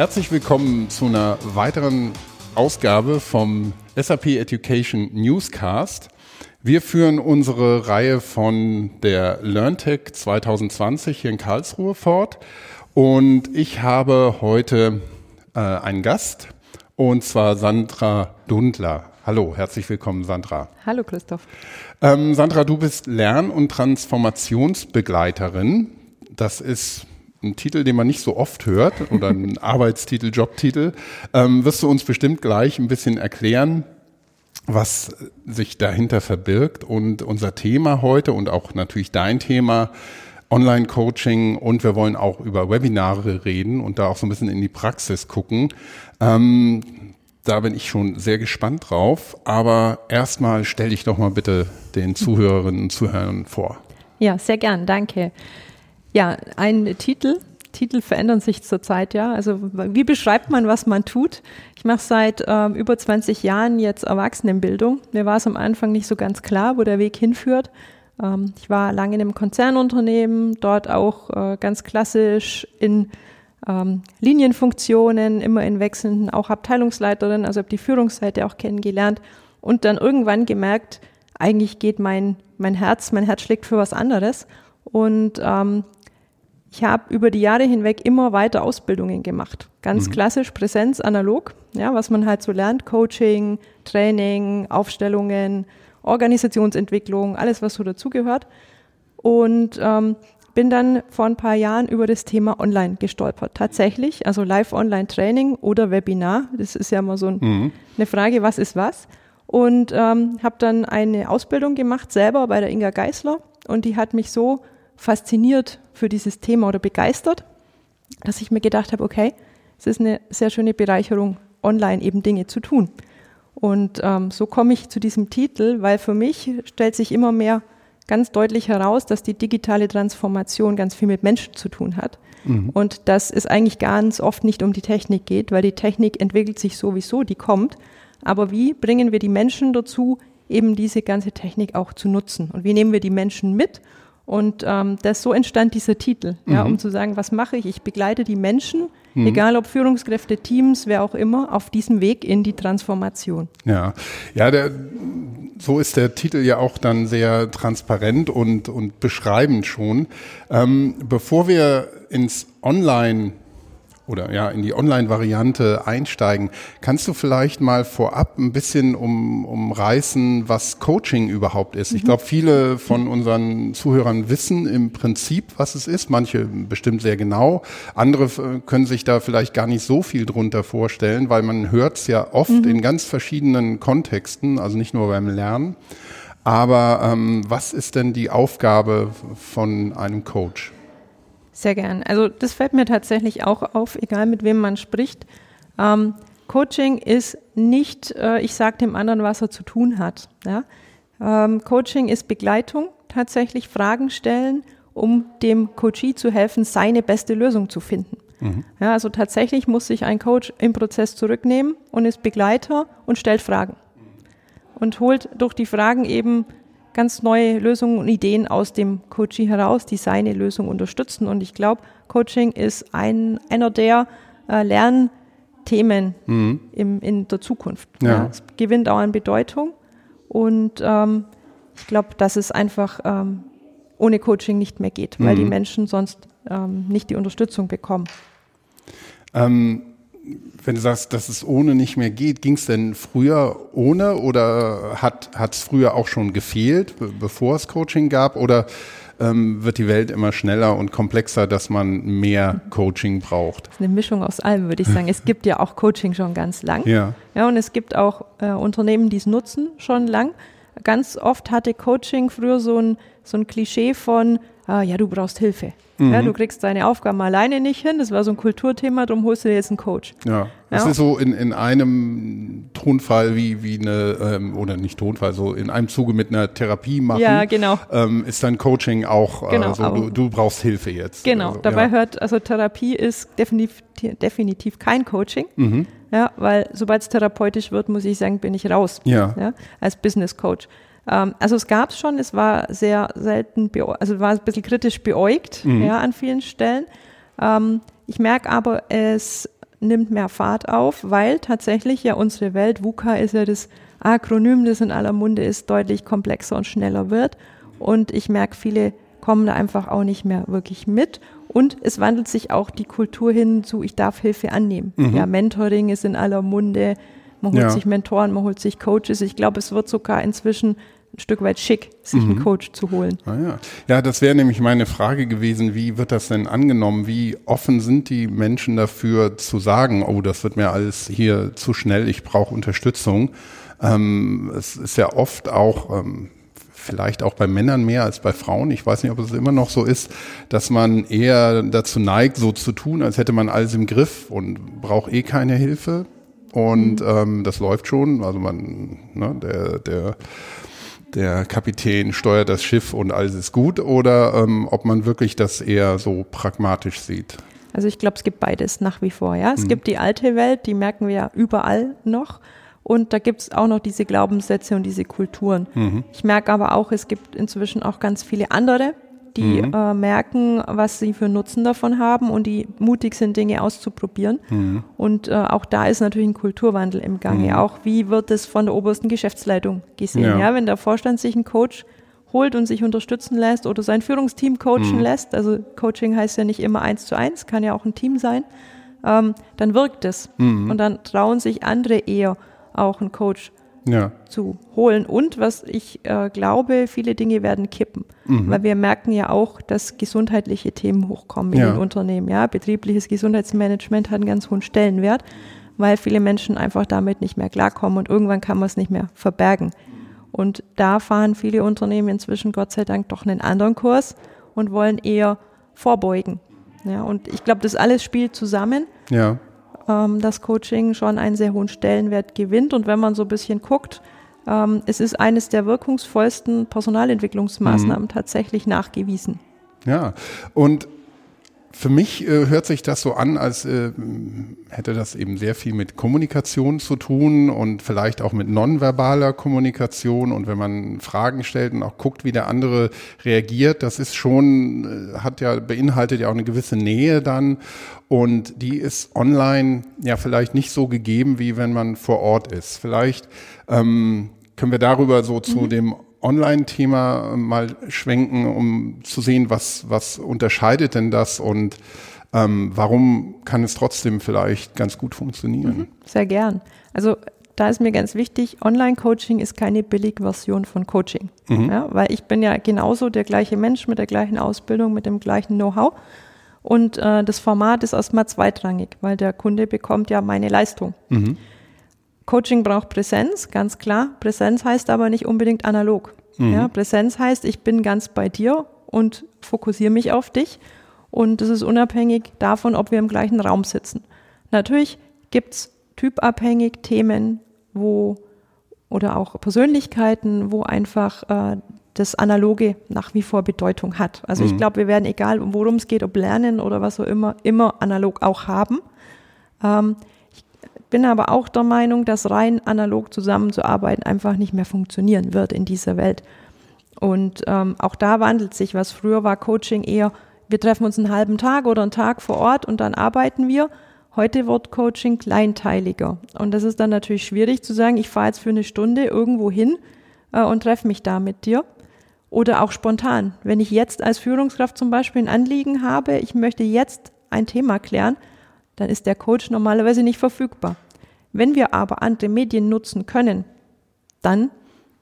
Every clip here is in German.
Herzlich willkommen zu einer weiteren Ausgabe vom SAP Education Newscast. Wir führen unsere Reihe von der LearnTech 2020 hier in Karlsruhe fort und ich habe heute äh, einen Gast und zwar Sandra Dundler. Hallo, herzlich willkommen, Sandra. Hallo, Christoph. Ähm, Sandra, du bist Lern- und Transformationsbegleiterin. Das ist ein Titel, den man nicht so oft hört oder ein Arbeitstitel, Jobtitel. Ähm, wirst du uns bestimmt gleich ein bisschen erklären, was sich dahinter verbirgt und unser Thema heute und auch natürlich dein Thema Online-Coaching und wir wollen auch über Webinare reden und da auch so ein bisschen in die Praxis gucken. Ähm, da bin ich schon sehr gespannt drauf. Aber erstmal stell dich doch mal bitte den Zuhörerinnen und Zuhörern vor. Ja, sehr gern, danke. Ja, ein Titel. Titel verändern sich zurzeit, ja. Also wie beschreibt man, was man tut? Ich mache seit ähm, über 20 Jahren jetzt Erwachsenenbildung. Mir war es am Anfang nicht so ganz klar, wo der Weg hinführt. Ähm, ich war lange in einem Konzernunternehmen, dort auch äh, ganz klassisch in ähm, Linienfunktionen, immer in wechselnden, auch Abteilungsleiterin, also habe die Führungsseite auch kennengelernt und dann irgendwann gemerkt, eigentlich geht mein, mein Herz, mein Herz schlägt für was anderes. Und ähm, ich habe über die Jahre hinweg immer weiter Ausbildungen gemacht. Ganz mhm. klassisch Präsenz, analog, ja, was man halt so lernt, Coaching, Training, Aufstellungen, Organisationsentwicklung, alles, was so dazugehört. Und ähm, bin dann vor ein paar Jahren über das Thema Online gestolpert. Tatsächlich, also Live-Online-Training oder Webinar. Das ist ja immer so ein, mhm. eine Frage, was ist was. Und ähm, habe dann eine Ausbildung gemacht, selber bei der Inga Geisler. Und die hat mich so fasziniert für dieses Thema oder begeistert, dass ich mir gedacht habe, okay, es ist eine sehr schöne Bereicherung, online eben Dinge zu tun. Und ähm, so komme ich zu diesem Titel, weil für mich stellt sich immer mehr ganz deutlich heraus, dass die digitale Transformation ganz viel mit Menschen zu tun hat. Mhm. Und dass es eigentlich ganz oft nicht um die Technik geht, weil die Technik entwickelt sich sowieso, die kommt. Aber wie bringen wir die Menschen dazu, eben diese ganze Technik auch zu nutzen? Und wie nehmen wir die Menschen mit und ähm, das so entstand dieser Titel, mhm. ja, um zu sagen, was mache ich? Ich begleite die Menschen, mhm. egal ob Führungskräfte, Teams, wer auch immer, auf diesem Weg in die Transformation. Ja, ja, der, so ist der Titel ja auch dann sehr transparent und, und beschreibend schon. Ähm, bevor wir ins Online oder ja in die Online-Variante einsteigen, kannst du vielleicht mal vorab ein bisschen um, umreißen, was Coaching überhaupt ist? Mhm. Ich glaube, viele von unseren Zuhörern wissen im Prinzip, was es ist. Manche bestimmt sehr genau. Andere äh, können sich da vielleicht gar nicht so viel drunter vorstellen, weil man hört es ja oft mhm. in ganz verschiedenen Kontexten, also nicht nur beim Lernen. Aber ähm, was ist denn die Aufgabe von einem Coach? Sehr gern. Also das fällt mir tatsächlich auch auf, egal mit wem man spricht. Ähm, Coaching ist nicht, äh, ich sage dem anderen, was er zu tun hat. Ja? Ähm, Coaching ist Begleitung, tatsächlich Fragen stellen, um dem Coachee zu helfen, seine beste Lösung zu finden. Mhm. Ja, also tatsächlich muss sich ein Coach im Prozess zurücknehmen und ist Begleiter und stellt Fragen. Und holt durch die Fragen eben ganz neue Lösungen und Ideen aus dem Coaching heraus, die seine Lösung unterstützen. Und ich glaube, Coaching ist ein, einer der äh, Lernthemen mhm. im, in der Zukunft. Ja. Ja, es gewinnt auch an Bedeutung. Und ähm, ich glaube, dass es einfach ähm, ohne Coaching nicht mehr geht, weil mhm. die Menschen sonst ähm, nicht die Unterstützung bekommen. Ähm, wenn du sagst, dass es ohne nicht mehr geht, ging es denn früher ohne oder hat es früher auch schon gefehlt, bevor es Coaching gab? Oder ähm, wird die Welt immer schneller und komplexer, dass man mehr Coaching braucht? Das ist eine Mischung aus allem, würde ich sagen. es gibt ja auch Coaching schon ganz lang. Ja. ja und es gibt auch äh, Unternehmen, die es nutzen schon lang. Ganz oft hatte Coaching früher so ein, so ein Klischee von, ah, ja, du brauchst Hilfe. Mhm. Ja, du kriegst deine Aufgaben alleine nicht hin. Das war so ein Kulturthema, darum holst du dir jetzt einen Coach. Ja, das ja. ist so in, in einem Tonfall wie, wie eine, ähm, oder nicht Tonfall, so in einem Zuge mit einer Therapie machen. Ja, genau. Ähm, ist dann Coaching auch äh, genau, so, du, du, brauchst Hilfe jetzt. Genau, also, dabei ja. hört, also Therapie ist definitiv, definitiv kein Coaching. Mhm. Ja, weil sobald es therapeutisch wird, muss ich sagen, bin ich raus. Ja. ja als Business Coach. Ähm, also es gab es schon, es war sehr selten, also war ein bisschen kritisch beäugt, mhm. ja, an vielen Stellen. Ähm, ich merke aber, es nimmt mehr Fahrt auf, weil tatsächlich ja unsere Welt, VUCA ist ja das Akronym, das in aller Munde ist, deutlich komplexer und schneller wird. Und ich merke, viele kommen da einfach auch nicht mehr wirklich mit. Und es wandelt sich auch die Kultur hin zu, ich darf Hilfe annehmen. Mhm. Ja, Mentoring ist in aller Munde. Man holt ja. sich Mentoren, man holt sich Coaches. Ich glaube, es wird sogar inzwischen ein Stück weit schick, sich mhm. einen Coach zu holen. Ah, ja. ja, das wäre nämlich meine Frage gewesen, wie wird das denn angenommen? Wie offen sind die Menschen dafür zu sagen, oh, das wird mir alles hier zu schnell, ich brauche Unterstützung? Ähm, es ist ja oft auch, ähm, vielleicht auch bei Männern mehr als bei Frauen, ich weiß nicht, ob es immer noch so ist, dass man eher dazu neigt, so zu tun, als hätte man alles im Griff und braucht eh keine Hilfe. Und mhm. ähm, das läuft schon. Also man, ne, der, der der Kapitän steuert das Schiff und alles ist gut oder ähm, ob man wirklich das eher so pragmatisch sieht. Also ich glaube, es gibt beides nach wie vor. Ja, es mhm. gibt die alte Welt, die merken wir ja überall noch. Und da gibt es auch noch diese Glaubenssätze und diese Kulturen. Mhm. Ich merke aber auch, es gibt inzwischen auch ganz viele andere, die mhm. äh, merken, was sie für Nutzen davon haben und die mutig sind, Dinge auszuprobieren. Mhm. Und äh, auch da ist natürlich ein Kulturwandel im Gange. Mhm. Auch wie wird es von der obersten Geschäftsleitung gesehen? Ja. ja. wenn der Vorstand sich einen Coach holt und sich unterstützen lässt oder sein Führungsteam coachen mhm. lässt, also Coaching heißt ja nicht immer eins zu eins, kann ja auch ein Team sein, ähm, dann wirkt es. Mhm. Und dann trauen sich andere eher auch einen Coach ja. zu holen. Und was ich äh, glaube, viele Dinge werden kippen, mhm. weil wir merken ja auch, dass gesundheitliche Themen hochkommen in ja. den Unternehmen. Ja, betriebliches Gesundheitsmanagement hat einen ganz hohen Stellenwert, weil viele Menschen einfach damit nicht mehr klarkommen und irgendwann kann man es nicht mehr verbergen. Und da fahren viele Unternehmen inzwischen Gott sei Dank doch einen anderen Kurs und wollen eher vorbeugen. Ja, und ich glaube, das alles spielt zusammen. Ja ähm, dass Coaching schon einen sehr hohen Stellenwert gewinnt. Und wenn man so ein bisschen guckt, ähm, es ist eines der wirkungsvollsten Personalentwicklungsmaßnahmen mhm. tatsächlich nachgewiesen. Ja, und für mich äh, hört sich das so an, als äh, hätte das eben sehr viel mit Kommunikation zu tun und vielleicht auch mit nonverbaler Kommunikation. Und wenn man Fragen stellt und auch guckt, wie der andere reagiert, das ist schon, äh, hat ja, beinhaltet ja auch eine gewisse Nähe dann. Und die ist online ja vielleicht nicht so gegeben, wie wenn man vor Ort ist. Vielleicht ähm, können wir darüber so zu mhm. dem Online-Thema mal schwenken, um zu sehen, was, was unterscheidet denn das und ähm, warum kann es trotzdem vielleicht ganz gut funktionieren? Mhm, sehr gern. Also da ist mir ganz wichtig, Online-Coaching ist keine Billigversion von Coaching. Mhm. Ja, weil ich bin ja genauso der gleiche Mensch mit der gleichen Ausbildung, mit dem gleichen Know-how. Und äh, das Format ist erstmal zweitrangig, weil der Kunde bekommt ja meine Leistung. Mhm. Coaching braucht Präsenz, ganz klar. Präsenz heißt aber nicht unbedingt analog. Mhm. Ja, Präsenz heißt, ich bin ganz bei dir und fokussiere mich auf dich. Und das ist unabhängig davon, ob wir im gleichen Raum sitzen. Natürlich gibt es typabhängig Themen, wo oder auch Persönlichkeiten, wo einfach äh, das Analoge nach wie vor Bedeutung hat. Also mhm. ich glaube, wir werden, egal worum es geht, ob Lernen oder was auch immer, immer analog auch haben. Ähm, bin aber auch der Meinung, dass rein analog zusammenzuarbeiten einfach nicht mehr funktionieren wird in dieser Welt. Und ähm, auch da wandelt sich was. Früher war Coaching eher, wir treffen uns einen halben Tag oder einen Tag vor Ort und dann arbeiten wir. Heute wird Coaching kleinteiliger. Und das ist dann natürlich schwierig zu sagen, ich fahre jetzt für eine Stunde irgendwo hin äh, und treffe mich da mit dir. Oder auch spontan. Wenn ich jetzt als Führungskraft zum Beispiel ein Anliegen habe, ich möchte jetzt ein Thema klären, dann ist der Coach normalerweise nicht verfügbar. Wenn wir aber andere Medien nutzen können, dann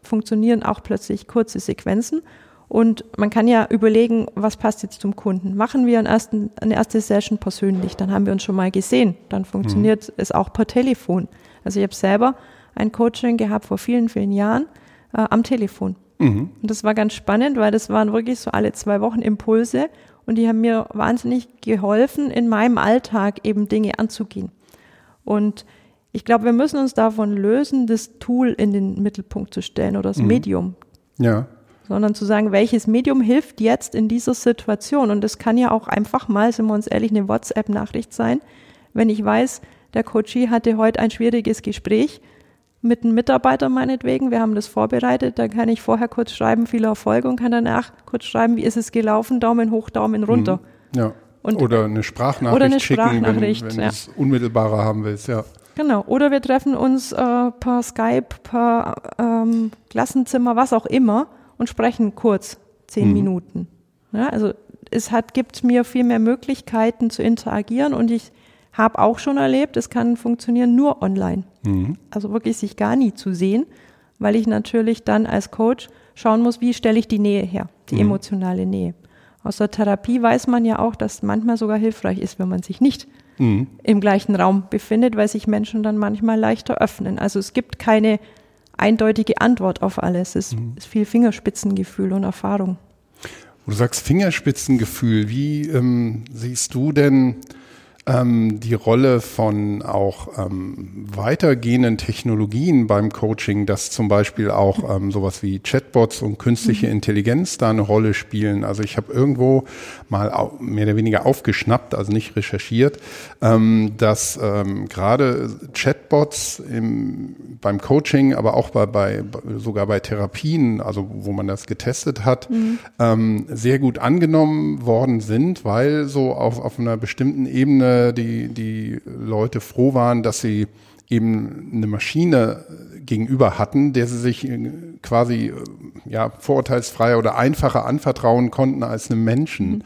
funktionieren auch plötzlich kurze Sequenzen und man kann ja überlegen, was passt jetzt zum Kunden. Machen wir eine erste Session persönlich, dann haben wir uns schon mal gesehen, dann funktioniert mhm. es auch per Telefon. Also ich habe selber ein Coaching gehabt vor vielen, vielen Jahren äh, am Telefon. Mhm. Und das war ganz spannend, weil das waren wirklich so alle zwei Wochen Impulse und die haben mir wahnsinnig geholfen, in meinem Alltag eben Dinge anzugehen. Und ich glaube, wir müssen uns davon lösen, das Tool in den Mittelpunkt zu stellen oder das mhm. Medium. Ja. Sondern zu sagen, welches Medium hilft jetzt in dieser Situation? Und das kann ja auch einfach mal, sind wir uns ehrlich, eine WhatsApp-Nachricht sein. Wenn ich weiß, der Coachie hatte heute ein schwieriges Gespräch, mit einem Mitarbeiter meinetwegen, wir haben das vorbereitet, da kann ich vorher kurz schreiben, viel Erfolg und kann danach kurz schreiben, wie ist es gelaufen, Daumen hoch, Daumen runter. Mhm. Ja. Und oder eine Sprachnachricht, oder eine Sprachnachricht schicken, wenn, wenn ja. du es unmittelbarer haben willst, ja. Genau. Oder wir treffen uns äh, per Skype, per ähm, Klassenzimmer, was auch immer und sprechen kurz zehn mhm. Minuten. Ja, also es hat, gibt mir viel mehr Möglichkeiten zu interagieren und ich habe auch schon erlebt, es kann funktionieren nur online. Mhm. Also wirklich sich gar nie zu sehen, weil ich natürlich dann als Coach schauen muss, wie stelle ich die Nähe her, die mhm. emotionale Nähe. Aus der Therapie weiß man ja auch, dass manchmal sogar hilfreich ist, wenn man sich nicht mhm. im gleichen Raum befindet, weil sich Menschen dann manchmal leichter öffnen. Also es gibt keine eindeutige Antwort auf alles. Es mhm. ist viel Fingerspitzengefühl und Erfahrung. Du sagst Fingerspitzengefühl. Wie ähm, siehst du denn ähm, die Rolle von auch ähm, weitergehenden Technologien beim Coaching, dass zum Beispiel auch ähm, sowas wie Chatbots und künstliche mhm. Intelligenz da eine Rolle spielen. Also ich habe irgendwo mal mehr oder weniger aufgeschnappt, also nicht recherchiert, ähm, dass ähm, gerade Chatbots im, beim Coaching, aber auch bei, bei sogar bei Therapien, also wo man das getestet hat, mhm. ähm, sehr gut angenommen worden sind, weil so auf, auf einer bestimmten Ebene die, die Leute froh waren, dass sie eben eine Maschine gegenüber hatten, der sie sich äh, quasi äh, ja, vorurteilsfreier oder einfacher anvertrauen konnten als einem Menschen. Mhm.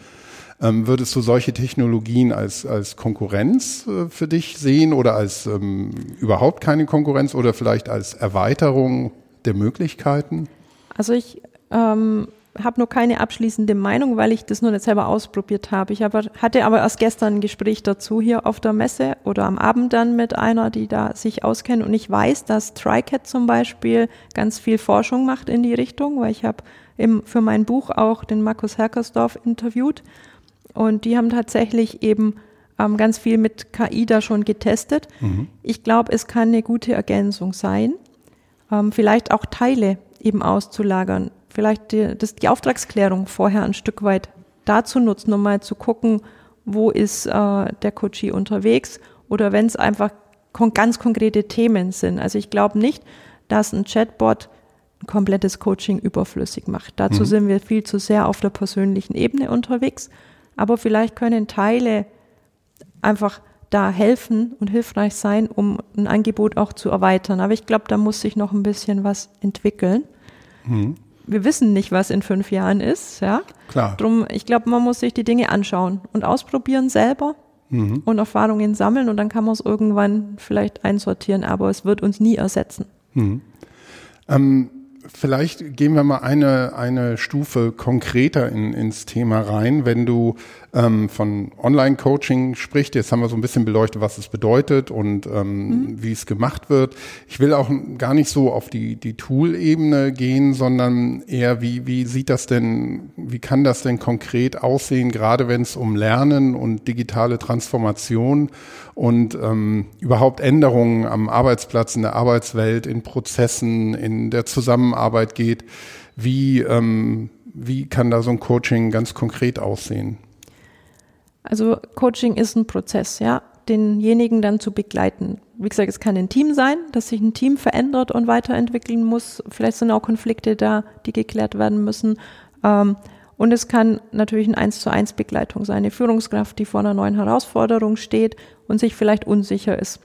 Ähm, würdest du solche Technologien als, als Konkurrenz äh, für dich sehen oder als ähm, überhaupt keine Konkurrenz oder vielleicht als Erweiterung der Möglichkeiten? Also ich ähm, habe nur keine abschließende Meinung, weil ich das nur nicht selber ausprobiert habe. Ich aber, hatte aber erst gestern ein Gespräch dazu hier auf der Messe oder am Abend dann mit einer, die da sich auskennt. Und ich weiß, dass TriCat zum Beispiel ganz viel Forschung macht in die Richtung, weil ich habe für mein Buch auch den Markus Herkersdorf interviewt. Und die haben tatsächlich eben ähm, ganz viel mit KI da schon getestet. Mhm. Ich glaube, es kann eine gute Ergänzung sein. Ähm, vielleicht auch Teile eben auszulagern vielleicht die, das, die Auftragsklärung vorher ein Stück weit dazu nutzen, um mal zu gucken, wo ist äh, der Coachie unterwegs oder wenn es einfach kon ganz konkrete Themen sind. Also ich glaube nicht, dass ein Chatbot ein komplettes Coaching überflüssig macht. Dazu mhm. sind wir viel zu sehr auf der persönlichen Ebene unterwegs. Aber vielleicht können Teile einfach da helfen und hilfreich sein, um ein Angebot auch zu erweitern. Aber ich glaube, da muss sich noch ein bisschen was entwickeln. Mhm wir wissen nicht, was in fünf Jahren ist, ja. Klar. Drum, ich glaube, man muss sich die Dinge anschauen und ausprobieren selber mhm. und Erfahrungen sammeln und dann kann man es irgendwann vielleicht einsortieren, aber es wird uns nie ersetzen. Mhm. Ähm, vielleicht gehen wir mal eine, eine Stufe konkreter in, ins Thema rein. Wenn du ähm, von Online-Coaching sprichst, jetzt haben wir so ein bisschen beleuchtet, was es bedeutet und ähm, mhm. wie es gemacht wird. Ich will auch gar nicht so auf die, die Tool-Ebene gehen, sondern eher, wie, wie sieht das denn, wie kann das denn konkret aussehen, gerade wenn es um Lernen und digitale Transformation und ähm, überhaupt Änderungen am Arbeitsplatz, in der Arbeitswelt, in Prozessen, in der Zusammenarbeit geht. Wie, ähm, wie kann da so ein Coaching ganz konkret aussehen? Also Coaching ist ein Prozess, ja, denjenigen dann zu begleiten. Wie gesagt, es kann ein Team sein, dass sich ein Team verändert und weiterentwickeln muss. Vielleicht sind auch Konflikte da, die geklärt werden müssen. Ähm, und es kann natürlich eine eins zu eins Begleitung sein, eine Führungskraft, die vor einer neuen Herausforderung steht und sich vielleicht unsicher ist.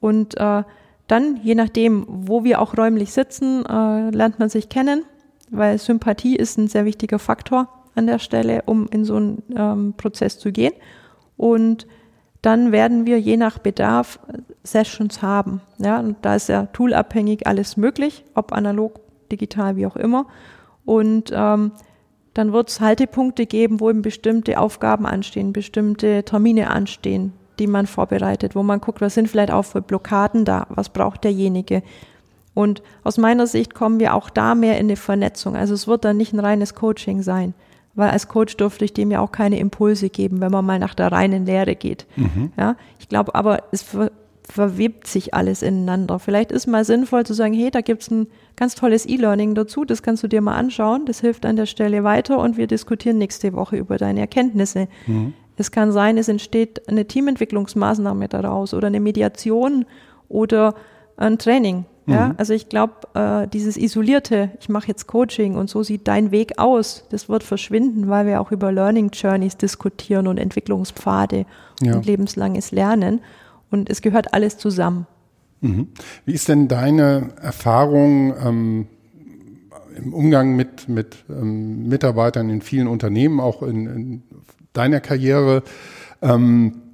Und äh, dann, je nachdem, wo wir auch räumlich sitzen, äh, lernt man sich kennen, weil Sympathie ist ein sehr wichtiger Faktor an der Stelle, um in so einen ähm, Prozess zu gehen. Und dann werden wir je nach Bedarf Sessions haben. Ja, und da ist ja toolabhängig alles möglich, ob analog, digital, wie auch immer. Und ähm, dann wird es Haltepunkte geben, wo eben bestimmte Aufgaben anstehen, bestimmte Termine anstehen, die man vorbereitet, wo man guckt, was sind vielleicht auch für Blockaden da, was braucht derjenige. Und aus meiner Sicht kommen wir auch da mehr in eine Vernetzung. Also es wird dann nicht ein reines Coaching sein, weil als Coach durfte ich dem ja auch keine Impulse geben, wenn man mal nach der reinen Lehre geht. Mhm. Ja, ich glaube aber, es ver verwebt sich alles ineinander. Vielleicht ist mal sinnvoll zu sagen, hey, da gibt's ein ganz tolles E-Learning dazu, das kannst du dir mal anschauen, das hilft an der Stelle weiter und wir diskutieren nächste Woche über deine Erkenntnisse. Mhm. Es kann sein, es entsteht eine Teamentwicklungsmaßnahme daraus oder eine Mediation oder ein Training. Ja, mhm. also ich glaube, äh, dieses isolierte, ich mache jetzt Coaching und so sieht dein Weg aus, das wird verschwinden, weil wir auch über Learning Journeys diskutieren und Entwicklungspfade ja. und lebenslanges Lernen. Und es gehört alles zusammen. Mhm. Wie ist denn deine Erfahrung ähm, im Umgang mit, mit ähm, Mitarbeitern in vielen Unternehmen, auch in, in deiner Karriere? Ähm,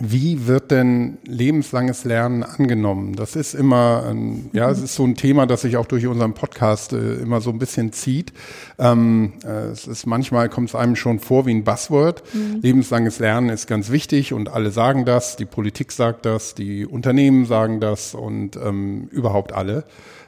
wie wird denn lebenslanges Lernen angenommen? Das ist immer, ein, ja, es ist so ein Thema, das sich auch durch unseren Podcast äh, immer so ein bisschen zieht. Ähm, äh, es ist manchmal kommt es einem schon vor wie ein Buzzword. Mhm. Lebenslanges Lernen ist ganz wichtig und alle sagen das. Die Politik sagt das, die Unternehmen sagen das und ähm, überhaupt alle.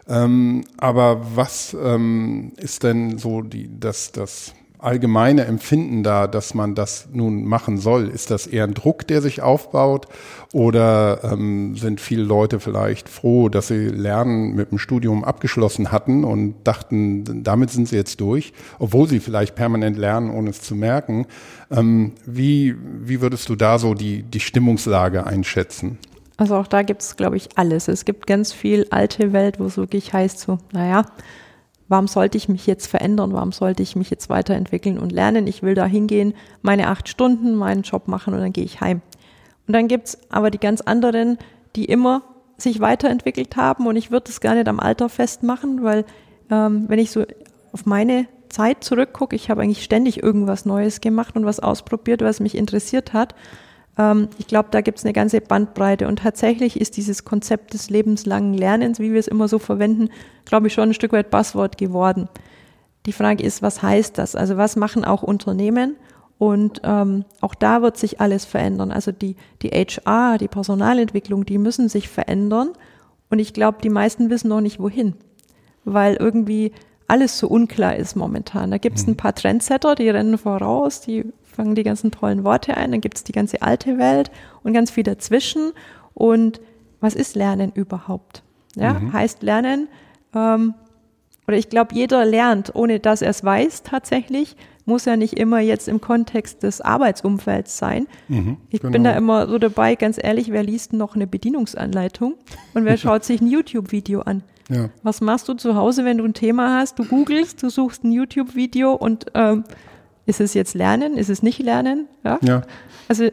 Ähm, aber was ähm, ist denn so die, das, das allgemeine Empfinden da, dass man das nun machen soll? Ist das eher ein Druck, der sich aufbaut? Oder ähm, sind viele Leute vielleicht froh, dass sie Lernen mit dem Studium abgeschlossen hatten und dachten, damit sind sie jetzt durch, obwohl sie vielleicht permanent lernen, ohne es zu merken? Ähm, wie, wie würdest du da so die, die Stimmungslage einschätzen? Also auch da gibt es, glaube ich, alles. Es gibt ganz viel alte Welt, wo es wirklich heißt so, naja, warum sollte ich mich jetzt verändern, warum sollte ich mich jetzt weiterentwickeln und lernen. Ich will da hingehen, meine acht Stunden, meinen Job machen und dann gehe ich heim. Und dann gibt's aber die ganz anderen, die immer sich weiterentwickelt haben und ich würde es gar nicht am Alter festmachen, weil ähm, wenn ich so auf meine Zeit zurückgucke, ich habe eigentlich ständig irgendwas Neues gemacht und was ausprobiert, was mich interessiert hat. Ähm, ich glaube, da gibt es eine ganze Bandbreite. Und tatsächlich ist dieses Konzept des lebenslangen Lernens, wie wir es immer so verwenden, glaube ich, schon ein Stück weit Passwort geworden. Die Frage ist, was heißt das? Also was machen auch Unternehmen? Und ähm, auch da wird sich alles verändern. Also die, die HR, die Personalentwicklung, die müssen sich verändern. Und ich glaube, die meisten wissen noch nicht wohin, weil irgendwie alles so unklar ist momentan. Da gibt es ein mhm. paar Trendsetter, die rennen voraus, die fangen die ganzen tollen Worte ein, dann gibt es die ganze alte Welt und ganz viel dazwischen. Und was ist Lernen überhaupt? Ja, mhm. heißt Lernen, ähm, oder ich glaube, jeder lernt, ohne dass er es weiß tatsächlich, muss ja nicht immer jetzt im Kontext des Arbeitsumfelds sein. Mhm, ich genau. bin da immer so dabei, ganz ehrlich, wer liest noch eine Bedienungsanleitung und wer schaut sich ein YouTube-Video an? Ja. Was machst du zu Hause, wenn du ein Thema hast? Du googelst, du suchst ein YouTube-Video und ähm, ist es jetzt Lernen? Ist es nicht Lernen? Ja. ja. Also äh,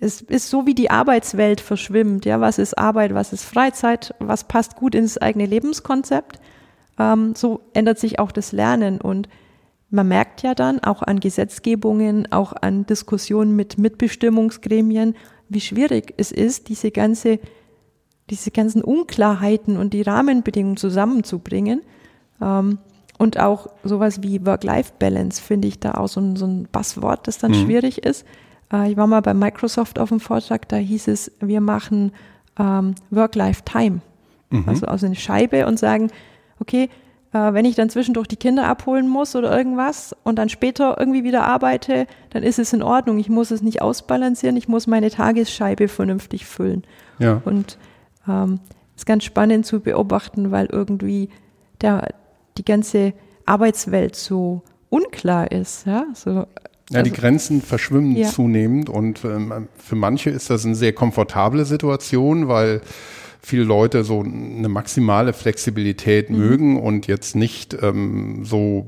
es ist so, wie die Arbeitswelt verschwimmt. Ja, was ist Arbeit? Was ist Freizeit? Was passt gut ins eigene Lebenskonzept? Ähm, so ändert sich auch das Lernen und man merkt ja dann auch an Gesetzgebungen, auch an Diskussionen mit Mitbestimmungsgremien, wie schwierig es ist, diese ganze, diese ganzen Unklarheiten und die Rahmenbedingungen zusammenzubringen. Ähm, und auch sowas wie Work-Life-Balance finde ich da auch so ein, so ein Passwort, das dann mhm. schwierig ist. Äh, ich war mal bei Microsoft auf dem Vortrag, da hieß es, wir machen ähm, Work-Life-Time. Mhm. Also, also eine Scheibe und sagen, okay, äh, wenn ich dann zwischendurch die Kinder abholen muss oder irgendwas und dann später irgendwie wieder arbeite, dann ist es in Ordnung. Ich muss es nicht ausbalancieren, ich muss meine Tagesscheibe vernünftig füllen. Ja. Und ähm, ist ganz spannend zu beobachten, weil irgendwie der, die ganze Arbeitswelt so unklar ist. Ja, so, ja, die also Grenzen verschwimmen ja. zunehmend und ähm, für manche ist das eine sehr komfortable Situation, weil viele Leute so eine maximale Flexibilität mhm. mögen und jetzt nicht ähm, so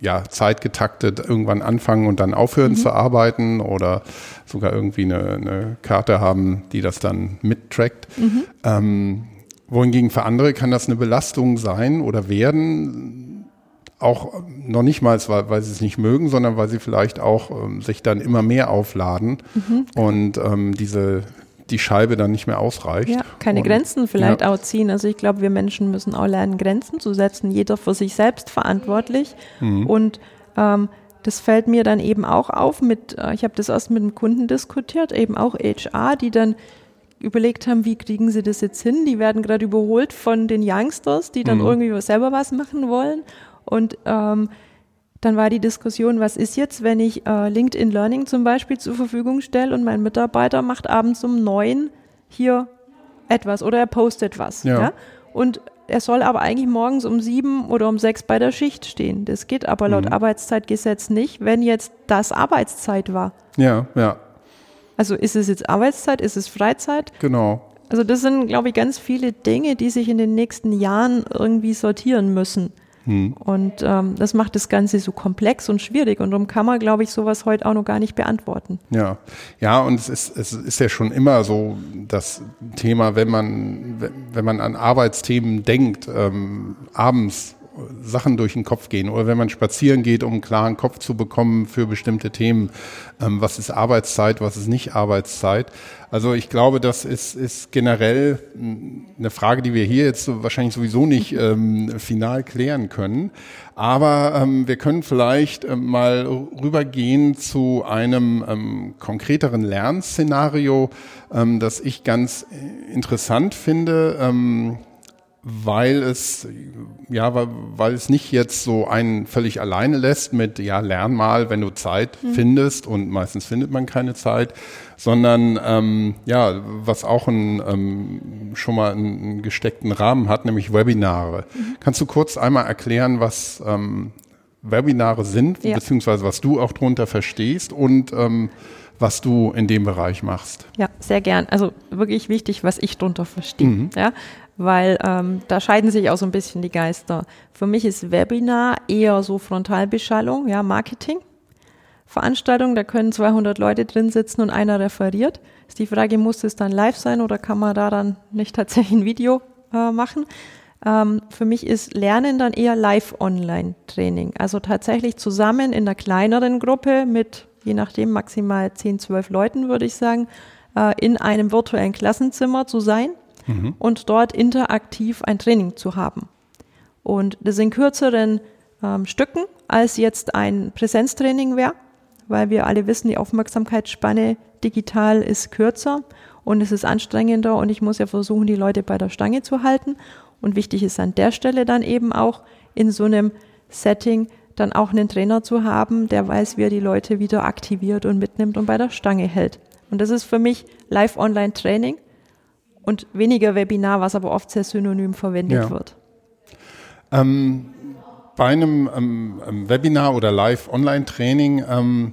ja zeitgetaktet irgendwann anfangen und dann aufhören mhm. zu arbeiten oder sogar irgendwie eine, eine, Karte haben, die das dann mittrackt. Mhm. Ähm, wohingegen für andere kann das eine Belastung sein oder werden, auch noch nicht mal, weil, weil sie es nicht mögen, sondern weil sie vielleicht auch ähm, sich dann immer mehr aufladen mhm. und ähm, diese die Scheibe dann nicht mehr ausreicht. Ja, keine und, Grenzen vielleicht ja. auch ziehen. Also ich glaube, wir Menschen müssen auch lernen, Grenzen zu setzen, jeder für sich selbst verantwortlich. Mhm. Und ähm, das fällt mir dann eben auch auf mit, äh, ich habe das erst mit einem Kunden diskutiert, eben auch HR, die dann überlegt haben, wie kriegen sie das jetzt hin? Die werden gerade überholt von den Youngsters, die dann mhm. irgendwie selber was machen wollen. Und ähm, dann war die Diskussion, was ist jetzt, wenn ich äh, LinkedIn Learning zum Beispiel zur Verfügung stelle und mein Mitarbeiter macht abends um neun hier etwas oder er postet was. Ja. ja? Und er soll aber eigentlich morgens um sieben oder um sechs bei der Schicht stehen. Das geht aber laut mhm. Arbeitszeitgesetz nicht, wenn jetzt das Arbeitszeit war. Ja, ja. Also ist es jetzt Arbeitszeit, ist es Freizeit? Genau. Also das sind, glaube ich, ganz viele Dinge, die sich in den nächsten Jahren irgendwie sortieren müssen. Hm. Und ähm, das macht das Ganze so komplex und schwierig. Und darum kann man, glaube ich, sowas heute auch noch gar nicht beantworten. Ja, ja, und es ist, es ist ja schon immer so das Thema, wenn man, wenn man an Arbeitsthemen denkt, ähm, abends Sachen durch den Kopf gehen oder wenn man spazieren geht, um einen klaren Kopf zu bekommen für bestimmte Themen. Ähm, was ist Arbeitszeit, was ist nicht Arbeitszeit? Also ich glaube, das ist, ist generell eine Frage, die wir hier jetzt wahrscheinlich sowieso nicht ähm, final klären können. Aber ähm, wir können vielleicht ähm, mal rübergehen zu einem ähm, konkreteren Lernszenario, ähm, das ich ganz interessant finde. Weil es ja weil, weil es nicht jetzt so einen völlig alleine lässt mit ja lern mal, wenn du Zeit mhm. findest und meistens findet man keine Zeit, sondern ähm, ja was auch ein, ähm, schon mal einen, gesteckten Rahmen hat, nämlich Webinare. Mhm. Kannst du kurz einmal erklären, was ähm, Webinare sind, ja. beziehungsweise was du auch darunter verstehst und ähm, was du in dem Bereich machst. Ja, sehr gern. Also wirklich wichtig, was ich darunter verstehe. Mhm. Ja, weil ähm, da scheiden sich auch so ein bisschen die Geister. Für mich ist Webinar eher so Frontalbeschallung, ja, Marketing. Veranstaltung, da können 200 Leute drin sitzen und einer referiert. Ist die Frage, muss es dann live sein oder kann man da dann nicht tatsächlich ein Video äh, machen? Ähm, für mich ist Lernen dann eher Live-Online-Training. Also tatsächlich zusammen in einer kleineren Gruppe mit, je nachdem, maximal 10, 12 Leuten, würde ich sagen, äh, in einem virtuellen Klassenzimmer zu sein mhm. und dort interaktiv ein Training zu haben. Und das in kürzeren ähm, Stücken, als jetzt ein Präsenztraining wäre, weil wir alle wissen, die Aufmerksamkeitsspanne digital ist kürzer und es ist anstrengender und ich muss ja versuchen, die Leute bei der Stange zu halten. Und wichtig ist an der Stelle dann eben auch in so einem Setting dann auch einen Trainer zu haben, der weiß, wie er die Leute wieder aktiviert und mitnimmt und bei der Stange hält. Und das ist für mich Live-Online-Training und weniger Webinar, was aber oft sehr synonym verwendet ja. wird. Ähm, bei einem ähm, Webinar oder Live-Online-Training, ähm,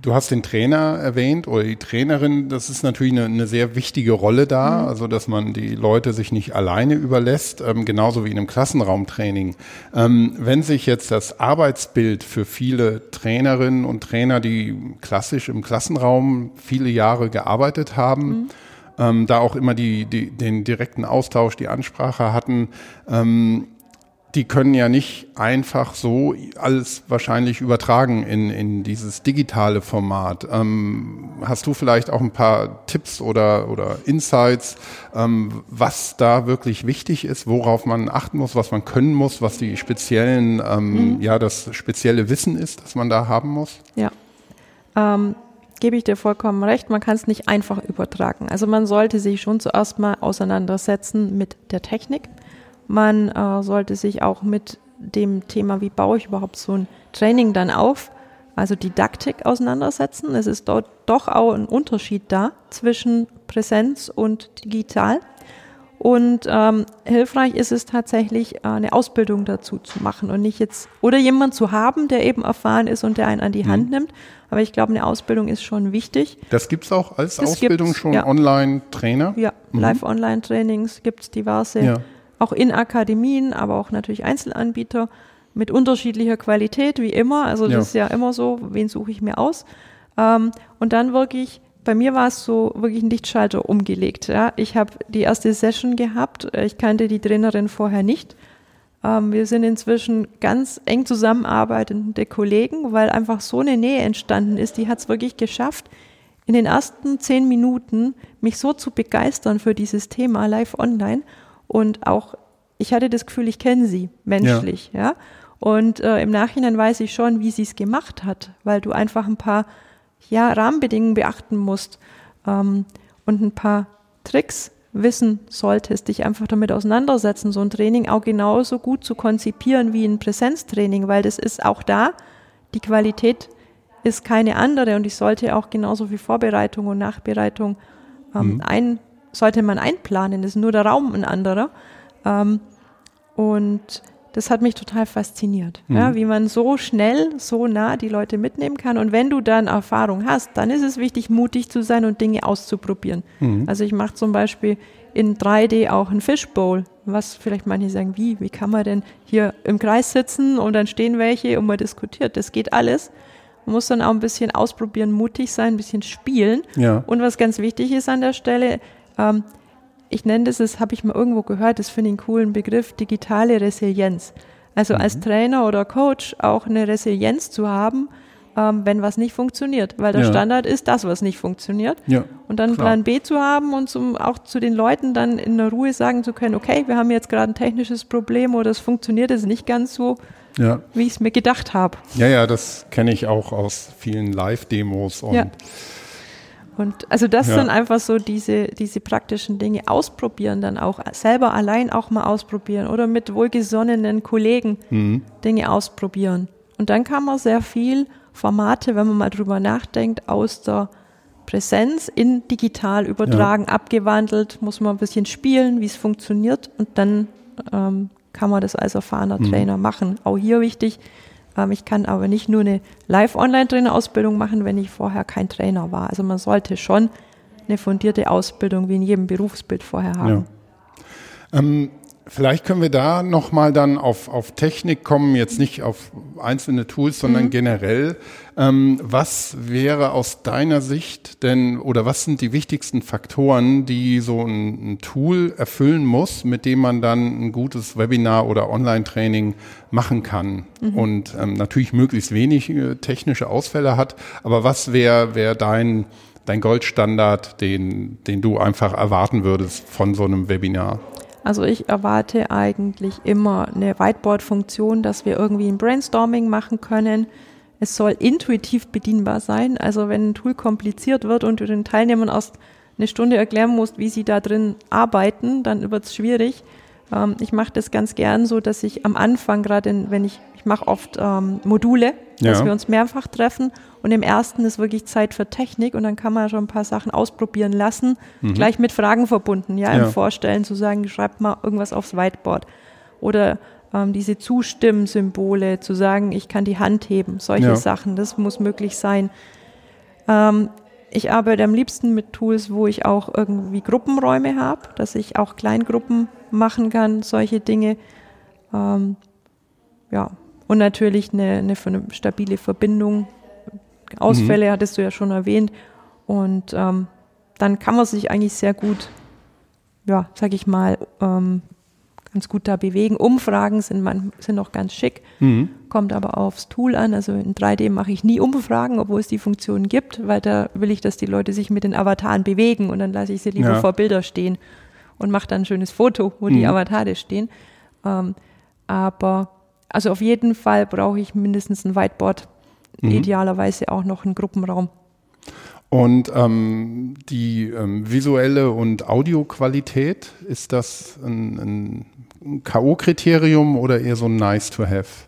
du hast den Trainer erwähnt oder die Trainerin, das ist natürlich eine, eine sehr wichtige Rolle da, mhm. also dass man die Leute sich nicht alleine überlässt, ähm, genauso wie in einem Klassenraumtraining. Ähm, wenn sich jetzt das Arbeitsbild für viele Trainerinnen und Trainer, die klassisch im Klassenraum viele Jahre gearbeitet haben, mhm ähm, da auch immer die, die, den direkten Austausch, die Ansprache hatten. Ähm, die können ja nicht einfach so alles wahrscheinlich übertragen in, in dieses digitale Format. Ähm, hast du vielleicht auch ein paar Tipps oder, oder Insights, ähm, was da wirklich wichtig ist, worauf man achten muss, was man können muss, was die speziellen, ähm, mhm. ja, das spezielle Wissen ist, das man da haben muss? Ja. Gebe ich dir vollkommen recht, man kann es nicht einfach übertragen. Also man sollte sich schon zuerst mal auseinandersetzen mit der Technik. Man äh, sollte sich auch mit dem Thema, wie baue ich überhaupt so ein Training dann auf, also Didaktik auseinandersetzen. Es ist dort doch auch ein Unterschied da zwischen Präsenz und digital. Und ähm, hilfreich ist es tatsächlich, äh, eine Ausbildung dazu zu machen und nicht jetzt, oder jemand zu haben, der eben erfahren ist und der einen an die Hand mhm. nimmt. Aber ich glaube, eine Ausbildung ist schon wichtig. Das gibt es auch als das Ausbildung schon ja. Online-Trainer? Ja, mhm. Live-Online-Trainings gibt es diverse, ja. auch in Akademien, aber auch natürlich Einzelanbieter mit unterschiedlicher Qualität, wie immer. Also das ja. ist ja immer so, wen suche ich mir aus. Ähm, und dann wirklich bei mir war es so wirklich ein Lichtschalter umgelegt. Ja. Ich habe die erste Session gehabt. Ich kannte die Trainerin vorher nicht. Ähm, wir sind inzwischen ganz eng zusammenarbeitende Kollegen, weil einfach so eine Nähe entstanden ist. Die hat es wirklich geschafft, in den ersten zehn Minuten mich so zu begeistern für dieses Thema live online. Und auch, ich hatte das Gefühl, ich kenne sie menschlich. Ja. ja? Und äh, im Nachhinein weiß ich schon, wie sie es gemacht hat, weil du einfach ein paar ja, Rahmenbedingungen beachten musst ähm, und ein paar Tricks wissen solltest, dich einfach damit auseinandersetzen, so ein Training auch genauso gut zu konzipieren wie ein Präsenztraining, weil das ist auch da, die Qualität ist keine andere und ich sollte auch genauso viel Vorbereitung und Nachbereitung ähm, mhm. ein, sollte man einplanen, das ist nur der Raum ein anderer. Ähm, und das hat mich total fasziniert, mhm. ja, wie man so schnell, so nah die Leute mitnehmen kann. Und wenn du dann Erfahrung hast, dann ist es wichtig, mutig zu sein und Dinge auszuprobieren. Mhm. Also ich mache zum Beispiel in 3D auch ein Fishbowl, was vielleicht manche sagen, wie, wie kann man denn hier im Kreis sitzen und dann stehen welche und man diskutiert. Das geht alles. Man muss dann auch ein bisschen ausprobieren, mutig sein, ein bisschen spielen. Ja. Und was ganz wichtig ist an der Stelle, ähm, ich nenne das, das habe ich mal irgendwo gehört, das finde ich einen coolen Begriff, digitale Resilienz. Also mhm. als Trainer oder Coach auch eine Resilienz zu haben, ähm, wenn was nicht funktioniert. Weil der ja. Standard ist das, was nicht funktioniert. Ja, und dann klar. Plan B zu haben und zum, auch zu den Leuten dann in der Ruhe sagen zu können, okay, wir haben jetzt gerade ein technisches Problem oder es funktioniert es nicht ganz so, ja. wie ich es mir gedacht habe. Ja, ja, das kenne ich auch aus vielen Live-Demos und ja. Und also das ja. sind einfach so diese, diese praktischen Dinge ausprobieren, dann auch selber allein auch mal ausprobieren oder mit wohlgesonnenen Kollegen mhm. Dinge ausprobieren. Und dann kann man sehr viel Formate, wenn man mal drüber nachdenkt, aus der Präsenz in digital übertragen, ja. abgewandelt, muss man ein bisschen spielen, wie es funktioniert und dann ähm, kann man das als erfahrener mhm. Trainer machen. Auch hier wichtig, ich kann aber nicht nur eine Live-Online-Trainer-Ausbildung machen, wenn ich vorher kein Trainer war. Also man sollte schon eine fundierte Ausbildung wie in jedem Berufsbild vorher haben. Ja. Ähm, Vielleicht können wir da nochmal dann auf, auf Technik kommen, jetzt nicht auf einzelne Tools, sondern mhm. generell. Ähm, was wäre aus deiner Sicht denn oder was sind die wichtigsten Faktoren, die so ein, ein Tool erfüllen muss, mit dem man dann ein gutes Webinar oder Online-Training machen kann mhm. und ähm, natürlich möglichst wenig äh, technische Ausfälle hat. Aber was wäre wär dein dein Goldstandard, den, den du einfach erwarten würdest von so einem Webinar? Also ich erwarte eigentlich immer eine Whiteboard-Funktion, dass wir irgendwie ein Brainstorming machen können. Es soll intuitiv bedienbar sein. Also wenn ein Tool kompliziert wird und du den Teilnehmern erst eine Stunde erklären musst, wie sie da drin arbeiten, dann wird es schwierig. Ähm, ich mache das ganz gern so, dass ich am Anfang, gerade wenn ich, ich mache oft ähm, Module, dass ja. wir uns mehrfach treffen und im ersten ist wirklich Zeit für Technik und dann kann man schon ein paar Sachen ausprobieren lassen, mhm. gleich mit Fragen verbunden, ja, ja, im Vorstellen zu sagen, schreibt mal irgendwas aufs Whiteboard oder ähm, diese Zustimmsymbole, zu sagen, ich kann die Hand heben, solche ja. Sachen, das muss möglich sein. Ähm, ich arbeite am liebsten mit Tools, wo ich auch irgendwie Gruppenräume habe, dass ich auch Kleingruppen machen kann, solche Dinge. Ähm, ja, und natürlich eine, eine, eine, stabile Verbindung. Ausfälle mhm. hattest du ja schon erwähnt. Und ähm, dann kann man sich eigentlich sehr gut, ja, sag ich mal, ähm, ganz gut da bewegen. Umfragen sind, man, sind auch ganz schick, mhm. kommt aber aufs Tool an. Also in 3D mache ich nie Umfragen, obwohl es die Funktion gibt, weil da will ich, dass die Leute sich mit den Avataren bewegen und dann lasse ich sie lieber ja. vor Bilder stehen und mache dann ein schönes Foto, wo mhm. die Avatare stehen. Ähm, aber also auf jeden Fall brauche ich mindestens ein Whiteboard, mhm. idealerweise auch noch einen Gruppenraum. Und ähm, die ähm, visuelle und Audioqualität, ist das ein, ein K.O.-Kriterium oder eher so ein nice to have?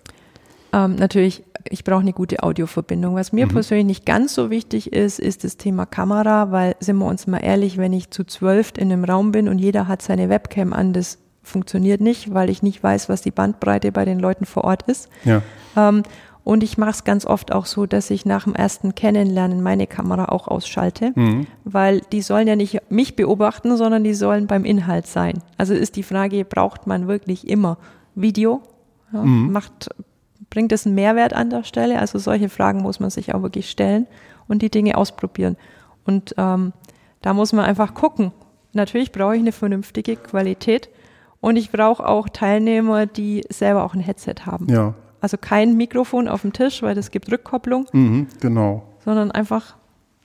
Ähm, natürlich, ich brauche eine gute Audioverbindung. Was mir mhm. persönlich nicht ganz so wichtig ist, ist das Thema Kamera, weil, sind wir uns mal ehrlich, wenn ich zu zwölf in einem Raum bin und jeder hat seine Webcam an, das funktioniert nicht, weil ich nicht weiß, was die Bandbreite bei den Leuten vor Ort ist. Ja. Ähm, und ich mache es ganz oft auch so, dass ich nach dem ersten Kennenlernen meine Kamera auch ausschalte, mhm. weil die sollen ja nicht mich beobachten, sondern die sollen beim Inhalt sein. Also ist die Frage, braucht man wirklich immer Video? Ja, mhm. Macht, bringt es einen Mehrwert an der Stelle? Also solche Fragen muss man sich auch wirklich stellen und die Dinge ausprobieren. Und ähm, da muss man einfach gucken. Natürlich brauche ich eine vernünftige Qualität und ich brauche auch Teilnehmer, die selber auch ein Headset haben. Ja. Also kein Mikrofon auf dem Tisch, weil das gibt Rückkopplung. Mhm, genau. Sondern einfach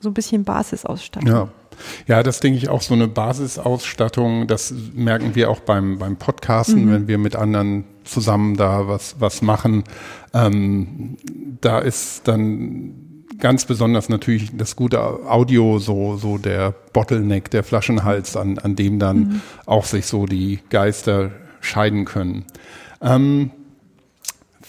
so ein bisschen Basisausstattung. Ja. Ja, das denke ich auch so eine Basisausstattung. Das merken wir auch beim, beim Podcasten, mhm. wenn wir mit anderen zusammen da was, was machen. Ähm, da ist dann ganz besonders natürlich das gute Audio so, so der Bottleneck, der Flaschenhals, an, an dem dann mhm. auch sich so die Geister scheiden können. Ähm,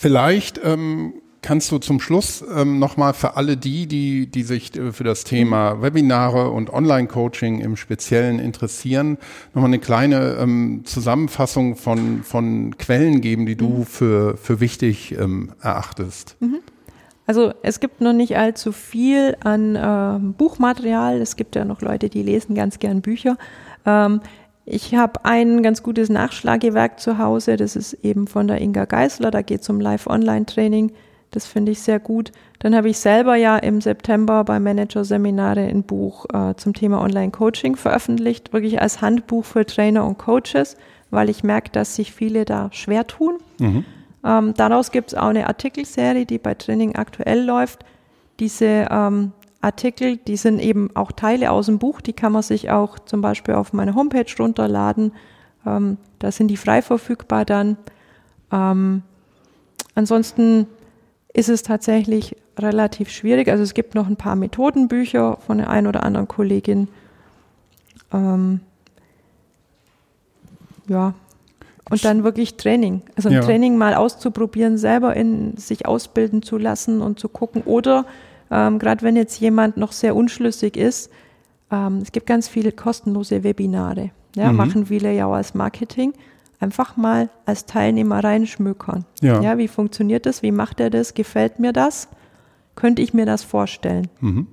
Vielleicht ähm, kannst du zum Schluss ähm, nochmal für alle die, die, die sich äh, für das Thema Webinare und Online-Coaching im Speziellen interessieren, nochmal eine kleine ähm, Zusammenfassung von, von Quellen geben, die du mhm. für, für wichtig ähm, erachtest? Mhm. Also es gibt noch nicht allzu viel an äh, Buchmaterial. Es gibt ja noch Leute, die lesen ganz gern Bücher. Ähm, ich habe ein ganz gutes Nachschlagewerk zu Hause. Das ist eben von der Inga Geisler. Da geht es um Live-Online-Training. Das finde ich sehr gut. Dann habe ich selber ja im September bei Manager-Seminare ein Buch äh, zum Thema Online-Coaching veröffentlicht, wirklich als Handbuch für Trainer und Coaches, weil ich merke, dass sich viele da schwer tun. Mhm. Ähm, daraus gibt es auch eine Artikelserie, die bei Training aktuell läuft. Diese ähm, Artikel, die sind eben auch Teile aus dem Buch, die kann man sich auch zum Beispiel auf meiner Homepage runterladen. Ähm, da sind die frei verfügbar dann. Ähm, ansonsten ist es tatsächlich relativ schwierig. Also es gibt noch ein paar Methodenbücher von der einen oder anderen Kollegin. Ähm, ja, und dann wirklich Training. Also ein ja. Training mal auszuprobieren, selber in sich ausbilden zu lassen und zu gucken. Oder ähm, Gerade wenn jetzt jemand noch sehr unschlüssig ist, ähm, es gibt ganz viele kostenlose Webinare. Ja, mhm. Machen viele ja auch als Marketing. Einfach mal als Teilnehmer reinschmökern. Ja. ja, wie funktioniert das? Wie macht er das? Gefällt mir das? Könnte ich mir das vorstellen? Mhm.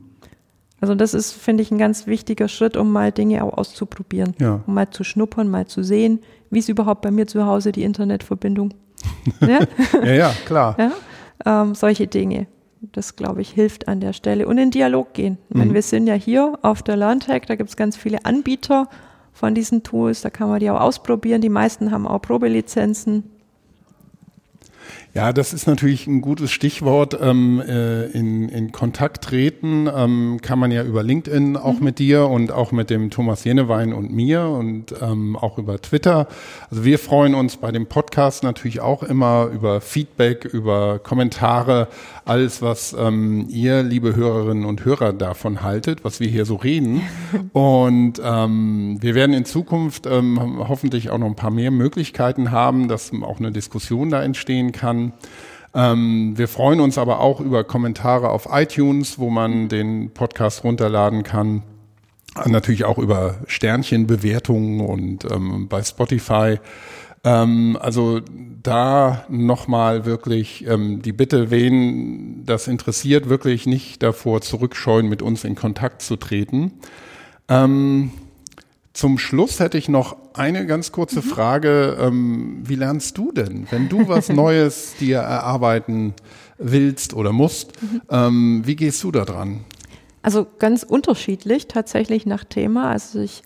Also das ist, finde ich, ein ganz wichtiger Schritt, um mal Dinge auch auszuprobieren, ja. um mal zu schnuppern, mal zu sehen, wie ist überhaupt bei mir zu Hause die Internetverbindung. ja? ja, ja, klar. Ja? Ähm, solche Dinge das, glaube ich, hilft an der Stelle. Und in Dialog gehen. Mhm. Meine, wir sind ja hier auf der LearnTech, da gibt es ganz viele Anbieter von diesen Tools, da kann man die auch ausprobieren. Die meisten haben auch Probelizenzen. Ja, das ist natürlich ein gutes Stichwort. Ähm, äh, in, in Kontakt treten ähm, kann man ja über LinkedIn auch mhm. mit dir und auch mit dem Thomas Jenewein und mir und ähm, auch über Twitter. Also wir freuen uns bei dem Podcast natürlich auch immer über Feedback, über Kommentare, alles, was ähm, ihr, liebe Hörerinnen und Hörer, davon haltet, was wir hier so reden. und ähm, wir werden in Zukunft ähm, hoffentlich auch noch ein paar mehr Möglichkeiten haben, dass auch eine Diskussion da entstehen kann. Ähm, wir freuen uns aber auch über Kommentare auf iTunes, wo man den Podcast runterladen kann. Natürlich auch über Sternchenbewertungen und ähm, bei Spotify. Ähm, also da nochmal wirklich ähm, die Bitte, wen das interessiert, wirklich nicht davor zurückscheuen, mit uns in Kontakt zu treten. Ähm, zum Schluss hätte ich noch eine ganz kurze mhm. Frage. Ähm, wie lernst du denn, wenn du was Neues dir erarbeiten willst oder musst? Mhm. Ähm, wie gehst du da dran? Also ganz unterschiedlich tatsächlich nach Thema. Also ich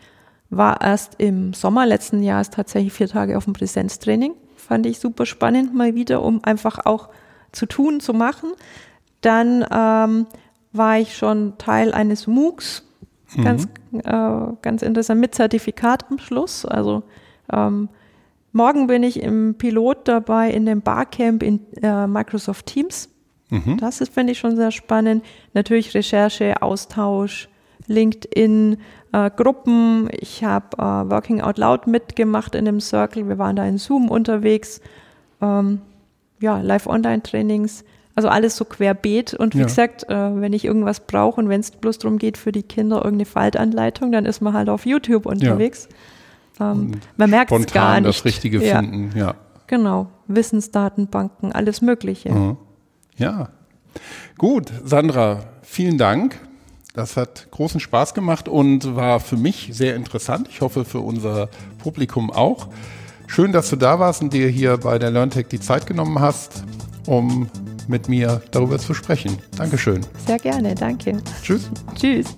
war erst im Sommer letzten Jahres tatsächlich vier Tage auf dem Präsenztraining. Fand ich super spannend mal wieder, um einfach auch zu tun, zu machen. Dann ähm, war ich schon Teil eines MOOCs Mhm. Ganz, äh, ganz interessant, mit Zertifikat am Schluss. Also ähm, morgen bin ich im Pilot dabei in dem Barcamp in äh, Microsoft Teams. Mhm. Das ist, finde ich, schon sehr spannend. Natürlich Recherche, Austausch, LinkedIn, äh, Gruppen. Ich habe äh, Working Out Loud mitgemacht in dem Circle. Wir waren da in Zoom unterwegs. Ähm, ja, Live-Online-Trainings. Also alles so querbeet. Und wie ja. gesagt, äh, wenn ich irgendwas brauche und wenn es bloß darum geht, für die Kinder irgendeine Faltanleitung, dann ist man halt auf YouTube unterwegs. Ja. Ähm, man merkt es gar nicht. das Richtige ja. finden, ja. Genau. Wissensdatenbanken, alles Mögliche. Mhm. Ja. Gut, Sandra, vielen Dank. Das hat großen Spaß gemacht und war für mich sehr interessant. Ich hoffe für unser Publikum auch. Schön, dass du da warst und dir hier bei der LearnTech die Zeit genommen hast, um mit mir darüber zu sprechen. Dankeschön. Sehr gerne, danke. Tschüss. Tschüss.